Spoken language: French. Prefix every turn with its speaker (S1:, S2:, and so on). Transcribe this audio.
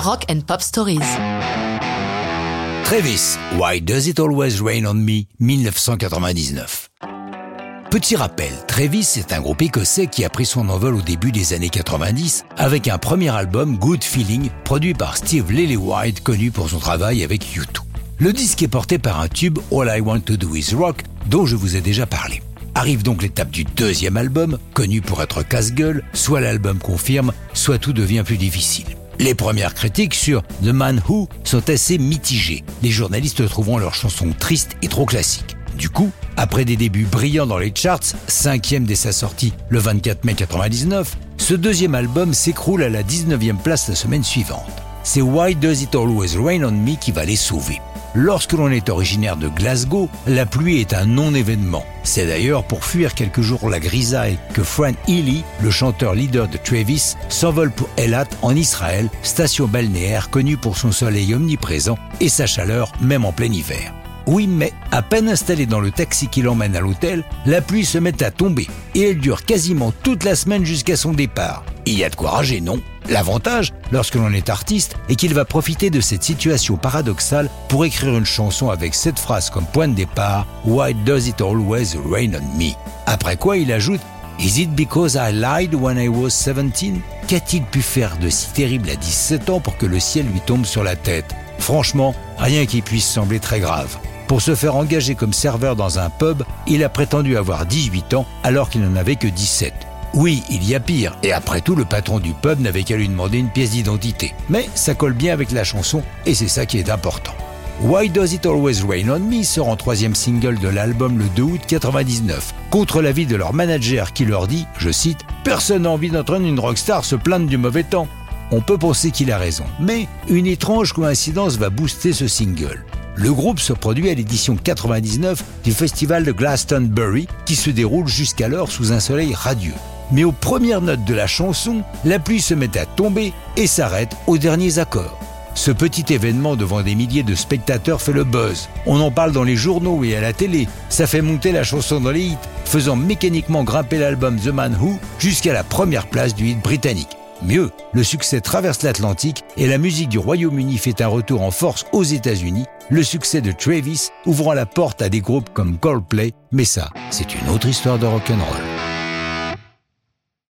S1: Rock and Pop Stories.
S2: Travis, Why Does It Always Rain on Me, 1999. Petit rappel, Travis est un groupe écossais qui a pris son envol au début des années 90 avec un premier album Good Feeling produit par Steve Lillywhite connu pour son travail avec U2. Le disque est porté par un tube All I Want to Do Is Rock dont je vous ai déjà parlé. Arrive donc l'étape du deuxième album, connu pour être casse-gueule, soit l'album confirme, soit tout devient plus difficile. Les premières critiques sur The Man Who sont assez mitigées, les journalistes trouvant leur chanson triste et trop classique. Du coup, après des débuts brillants dans les charts, cinquième dès sa sortie le 24 mai 1999, ce deuxième album s'écroule à la 19e place la semaine suivante. C'est Why Does It Always Rain on Me qui va les sauver. Lorsque l'on est originaire de Glasgow, la pluie est un non-événement. C'est d'ailleurs pour fuir quelques jours la grisaille que Fran Healy, le chanteur leader de Travis, s'envole pour Elat en Israël, station balnéaire connue pour son soleil omniprésent et sa chaleur même en plein hiver. Oui, mais à peine installé dans le taxi qui l'emmène à l'hôtel, la pluie se met à tomber et elle dure quasiment toute la semaine jusqu'à son départ. Il y a de quoi rager, non? L'avantage, lorsque l'on est artiste, est qu'il va profiter de cette situation paradoxale pour écrire une chanson avec cette phrase comme point de départ Why does it always rain on me? Après quoi il ajoute Is it because I lied when I was 17 Qu'a-t-il pu faire de si terrible à 17 ans pour que le ciel lui tombe sur la tête? Franchement, rien qui puisse sembler très grave. Pour se faire engager comme serveur dans un pub, il a prétendu avoir 18 ans alors qu'il n'en avait que 17. Oui, il y a pire, et après tout, le patron du pub n'avait qu'à lui demander une pièce d'identité. Mais ça colle bien avec la chanson, et c'est ça qui est important. Why Does It Always Rain on Me sort en troisième single de l'album le 2 août 99, contre l'avis de leur manager qui leur dit, je cite, Personne n'a envie d'entendre une rockstar se plaindre du mauvais temps. On peut penser qu'il a raison, mais une étrange coïncidence va booster ce single. Le groupe se produit à l'édition 99 du festival de Glastonbury qui se déroule jusqu'alors sous un soleil radieux mais aux premières notes de la chanson, la pluie se met à tomber et s'arrête aux derniers accords. Ce petit événement devant des milliers de spectateurs fait le buzz. On en parle dans les journaux et à la télé. Ça fait monter la chanson dans les hits, faisant mécaniquement grimper l'album The Man Who jusqu'à la première place du hit britannique. Mieux, le succès traverse l'Atlantique et la musique du Royaume-Uni fait un retour en force aux États-Unis, le succès de Travis ouvrant la porte à des groupes comme Coldplay, mais ça, c'est une autre histoire de rock'n'roll.